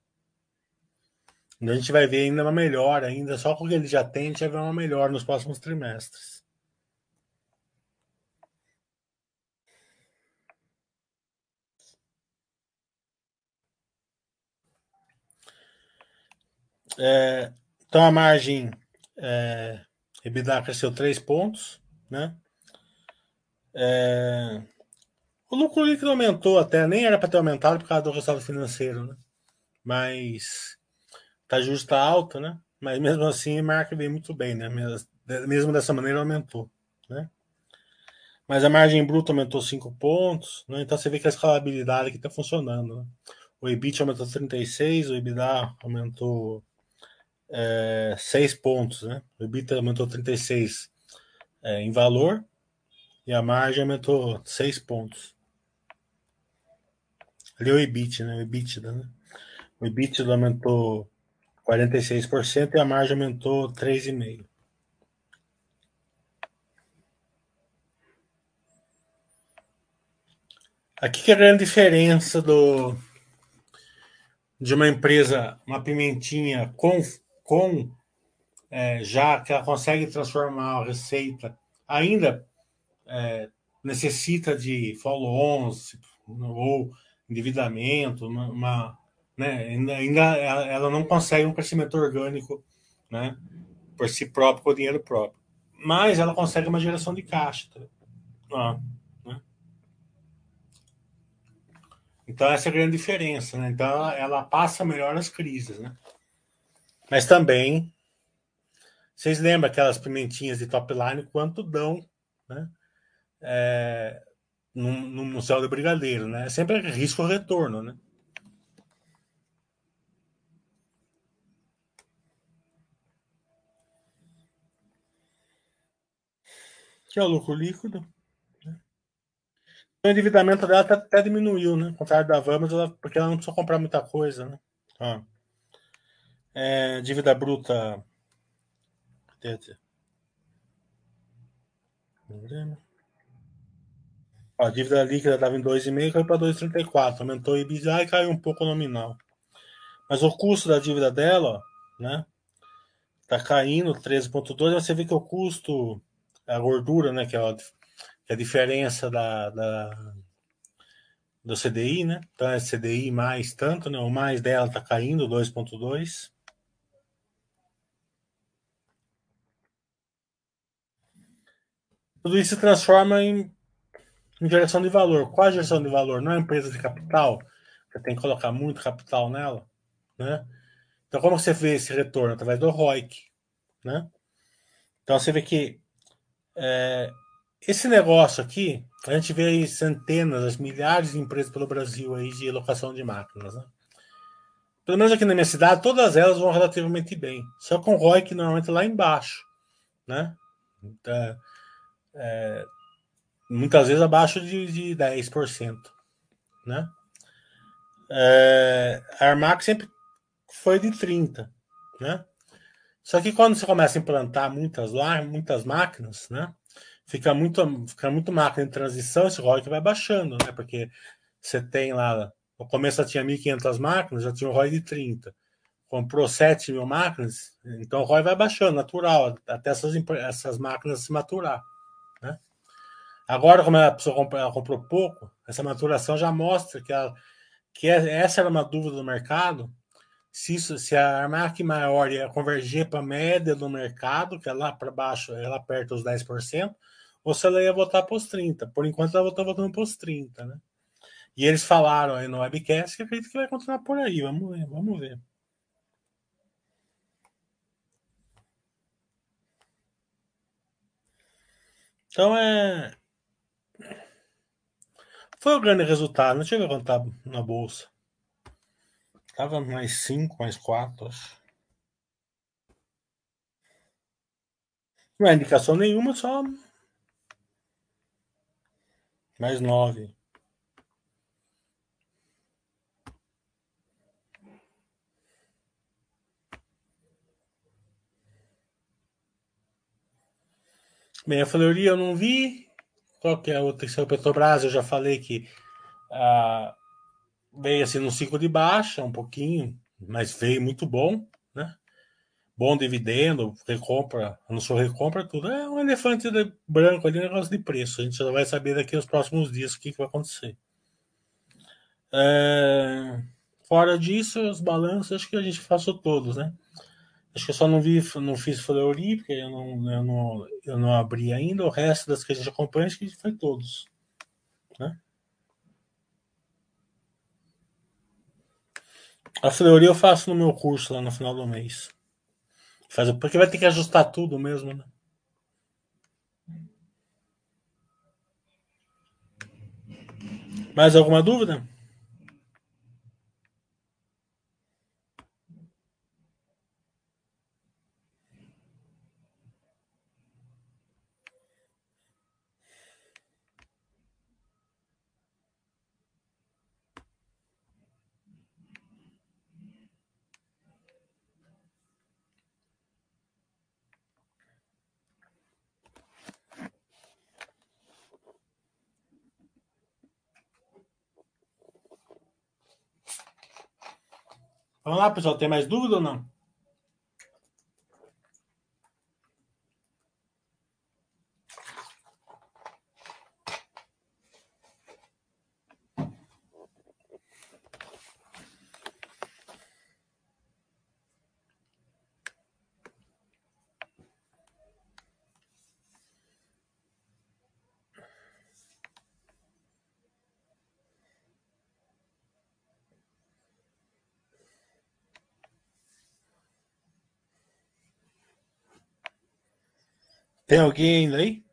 Então, a gente vai ver ainda uma melhora, ainda só que ele já tem, a gente vai ver uma melhora nos próximos trimestres. É, então a margem é, EBITDA cresceu 3 pontos, né? É, o lucro líquido aumentou até, nem era para ter aumentado por causa do resultado financeiro, né? Mas tá justa alta, né? Mas mesmo assim, marca veio muito bem, né? Mesmo dessa maneira, aumentou, né? Mas a margem bruta aumentou 5 pontos, né? Então você vê que a escalabilidade aqui está funcionando. Né? O EBIT aumentou 36, o EBITDA aumentou é, 6 pontos, né? O EBITDA aumentou 36 é, em valor e a margem aumentou 6 pontos. Ali é o EBIT, né? O EBITDA, né? O EBITDA aumentou 46% e a margem aumentou 3,5%. Aqui que é a grande diferença do, de uma empresa, uma pimentinha com com é, já que ela consegue transformar a receita, ainda é, necessita de follow-ons ou endividamento, uma, né, ainda, ainda ela não consegue um crescimento orgânico né, por si próprio, com dinheiro próprio. Mas ela consegue uma geração de caixa. Tá? Né? Então essa é a grande diferença. Né? Então ela, ela passa melhor as crises. Né? Mas também, vocês lembram aquelas pimentinhas de top line, quanto dão né? É, no, no céu do brigadeiro, né? É sempre risco retorno, né? Que é o lucro líquido. Né? O endividamento dela até, até diminuiu, né? Ao contrário da Vamos, porque ela não precisa comprar muita coisa, né? Ó. É, dívida bruta. A dívida líquida estava em 2,5, caiu para 2,34. Aumentou o IBISA e caiu um pouco nominal. Mas o custo da dívida dela, né? Tá caindo 13,2. Você vê que o custo, a gordura, né? Que é a, que é a diferença da, da, do CDI, né? Então é CDI mais tanto, né? O mais dela tá caindo, 2,2. Tudo isso se transforma em, em geração de valor. Qual a geração de valor? Não é empresa de capital? Você tem que colocar muito capital nela, né? Então, como você vê esse retorno? Através do ROIC, né? Então, você vê que é, esse negócio aqui, a gente vê aí centenas, milhares de empresas pelo Brasil aí de locação de máquinas, né? Pelo menos aqui na minha cidade, todas elas vão relativamente bem. Só com o ROIC normalmente lá embaixo, né? Então, é, muitas vezes abaixo de, de 10%, né? É, a Armac sempre foi de 30, né? Só que quando você começa a implantar muitas lá, muitas máquinas, né? Fica muito, fica muito máquina em transição, esse ROI vai baixando, né? Porque você tem lá, no começo tinha 1.500 máquinas, já tinha um ROI de 30. Comprou 7 mil máquinas, então o ROI vai baixando, natural, até essas, essas máquinas se maturar? Agora, como a pessoa comprou, ela comprou pouco, essa maturação já mostra que, ela, que é, essa era uma dúvida do mercado, se, isso, se a Armac maior ia converger para a média do mercado, que é lá para baixo, ela aperta os 10%, ou se ela ia votar para os 30%. Por enquanto, ela está votando para os 30%, né? E eles falaram aí no webcast que acredito que vai continuar por aí. Vamos ver, vamos ver. Então é. Foi o grande resultado. Não tive contar na bolsa. Tava mais 5, mais 4, acho. Não é indicação nenhuma, só. Mais 9. Bem, a Fleury eu não vi. Qual que é a outra? É o Petrobras, eu já falei que ah, veio assim no ciclo de baixa, um pouquinho, mas veio muito bom, né? Bom dividendo, recompra, anunciou recompra, tudo. É um elefante branco ali, negócio de preço. A gente só vai saber daqui nos próximos dias o que, que vai acontecer. É... Fora disso, os balanços acho que a gente passou todos, né? Acho que eu só não vi, não fiz Fleury, porque eu não, eu não, eu não abri ainda. O resto das que a gente acompanha, acho que foi todos. Né? A Fleury eu faço no meu curso lá no final do mês. Faz, porque vai ter que ajustar tudo mesmo, né? Mais alguma dúvida? Vamos lá, pessoal. Tem mais dúvida ou não? Tem alguém ainda aí?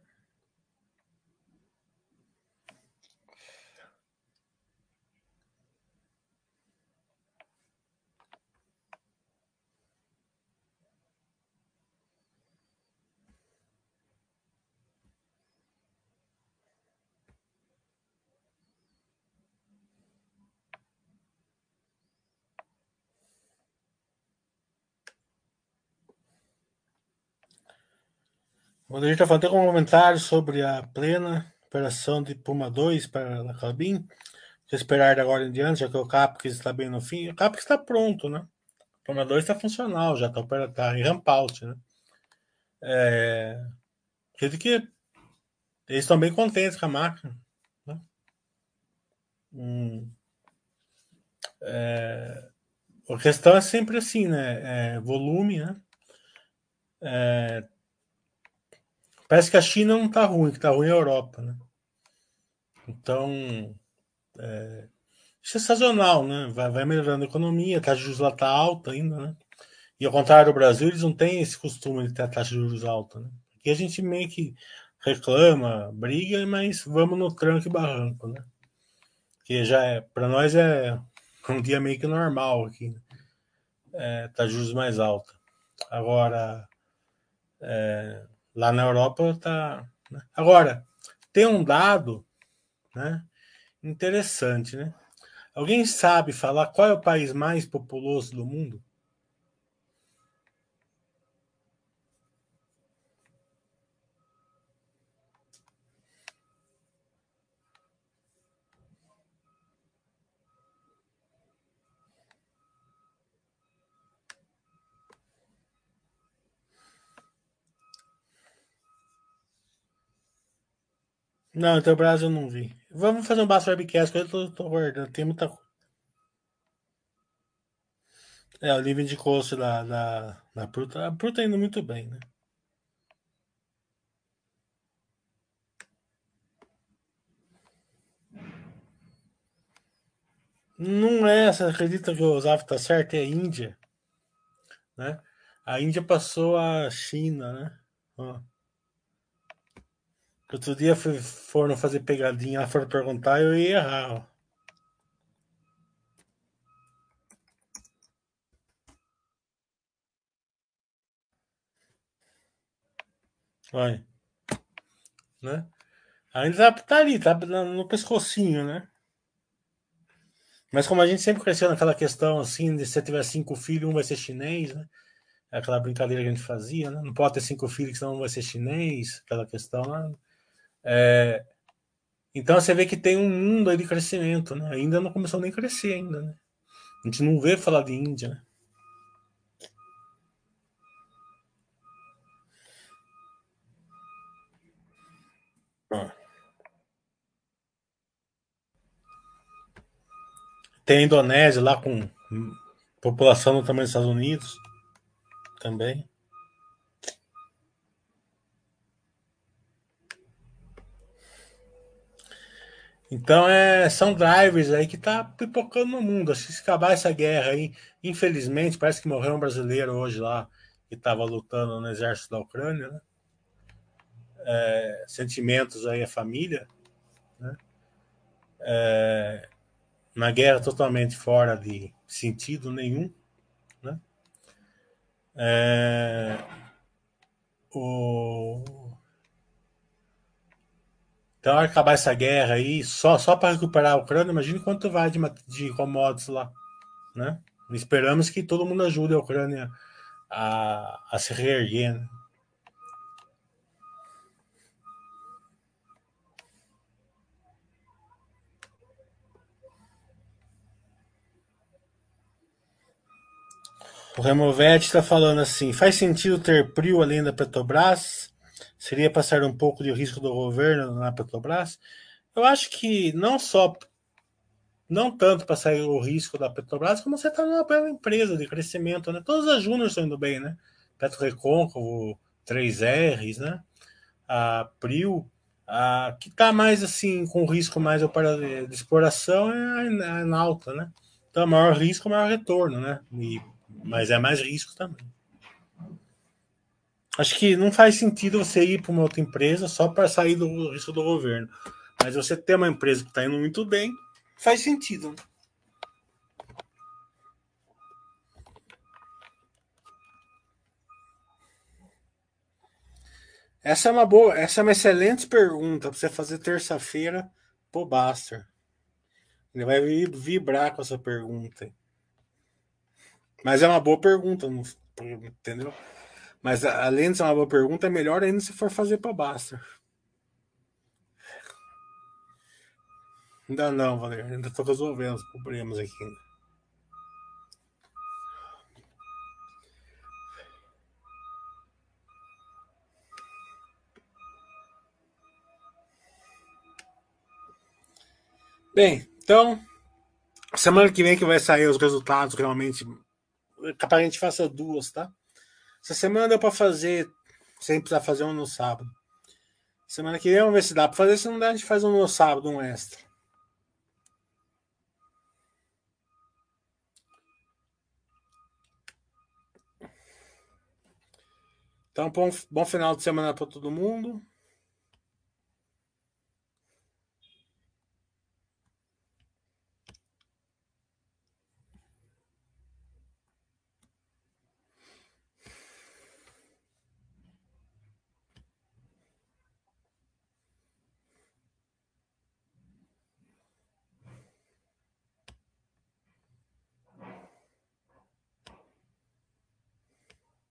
Está falando, tem um comentário sobre a plena operação de Puma 2 para a Clabin. Esperar agora em diante, já que o CAPX está bem no fim. O CAPX está pronto, né? O Puma 2 está funcional, já está tá em ramp out, né? É... Acredito que eles estão bem contentes com a máquina. Né? Hum. É... A questão é sempre assim, né? É volume, né? É Parece que a China não está ruim, que está ruim a Europa, né? Então, é, isso é sazonal, né? Vai, vai melhorando a economia, a taxa de juros lá está alta ainda, né? E ao contrário do Brasil, eles não têm esse costume de ter a taxa de juros alta, né? Aqui a gente meio que reclama, briga, mas vamos no tranco e barranco, né? Que já é, para nós é um dia meio que normal aqui, né? é, tá juros mais alta. Agora, é, lá na Europa tá. Né? Agora, tem um dado, né? Interessante, né? Alguém sabe falar qual é o país mais populoso do mundo? Não, então Brasil eu não vi. Vamos fazer um Basso Webcast, que eu tô, guardando. Tem muita coisa. É, o livro de curso da, da, da Pruta. A Pruta tá indo muito bem, né? Não é, você acredita que o Osaf tá certo? É a Índia. Né? A Índia passou a China, né? Ó. Outro dia fui, foram fazer pegadinha, lá foram perguntar, eu ia errar. Olha. Né? Ainda tá, tá ali, tá no pescocinho, né? Mas como a gente sempre cresceu naquela questão assim, de se você tiver cinco filhos, um vai ser chinês, né? Aquela brincadeira que a gente fazia, né? Não pode ter cinco filhos, senão um vai ser chinês, aquela questão lá. É, então você vê que tem um mundo aí de crescimento, né? Ainda não começou nem a crescer ainda, né? A gente não vê falar de Índia, né? Tem a Indonésia lá com população do tamanho dos Estados Unidos também. Então é, são drivers aí que tá pipocando no mundo. Se acabar essa guerra aí, infelizmente, parece que morreu um brasileiro hoje lá que estava lutando no exército da Ucrânia, né? É, sentimentos aí a família, né? É, uma guerra totalmente fora de sentido nenhum, né? É, o então, acabar essa guerra aí, só, só para recuperar a Ucrânia, imagine quanto vai de, de commodities lá. Né? Esperamos que todo mundo ajude a Ucrânia a, a se reerguer. Né? O Removete está falando assim: faz sentido ter PRIO além da Petrobras? Seria passar um pouco de risco do governo na Petrobras? Eu acho que não só, não tanto para sair o risco da Petrobras, como você está numa bela empresa de crescimento, né? Todas as Júnior estão indo bem, né? Petro Recôncavo, 3Rs, né? A Prio, a que está mais assim, com risco mais para de, exploração é a, a Nauta, né? Então, maior risco, maior retorno, né? E, mas é mais risco também. Acho que não faz sentido você ir para uma outra empresa só para sair do risco do governo. Mas você ter uma empresa que está indo muito bem, faz sentido. Essa é uma boa, essa é uma excelente pergunta para você fazer terça-feira pro Baster. Ele vai vibrar com essa pergunta. Mas é uma boa pergunta, entendeu? Mas além de ser uma boa pergunta, é melhor ainda se for fazer para Baster. Ainda não, Valério. Ainda estou resolvendo os problemas aqui. Bem, então, semana que vem que vai sair os resultados realmente. Capaz a gente faça duas, tá? Essa semana deu para fazer, sem precisar fazer um no sábado. Semana que vem vamos ver se dá para fazer. Se não der, a gente faz um no sábado, um extra. Então, bom, bom final de semana para todo mundo.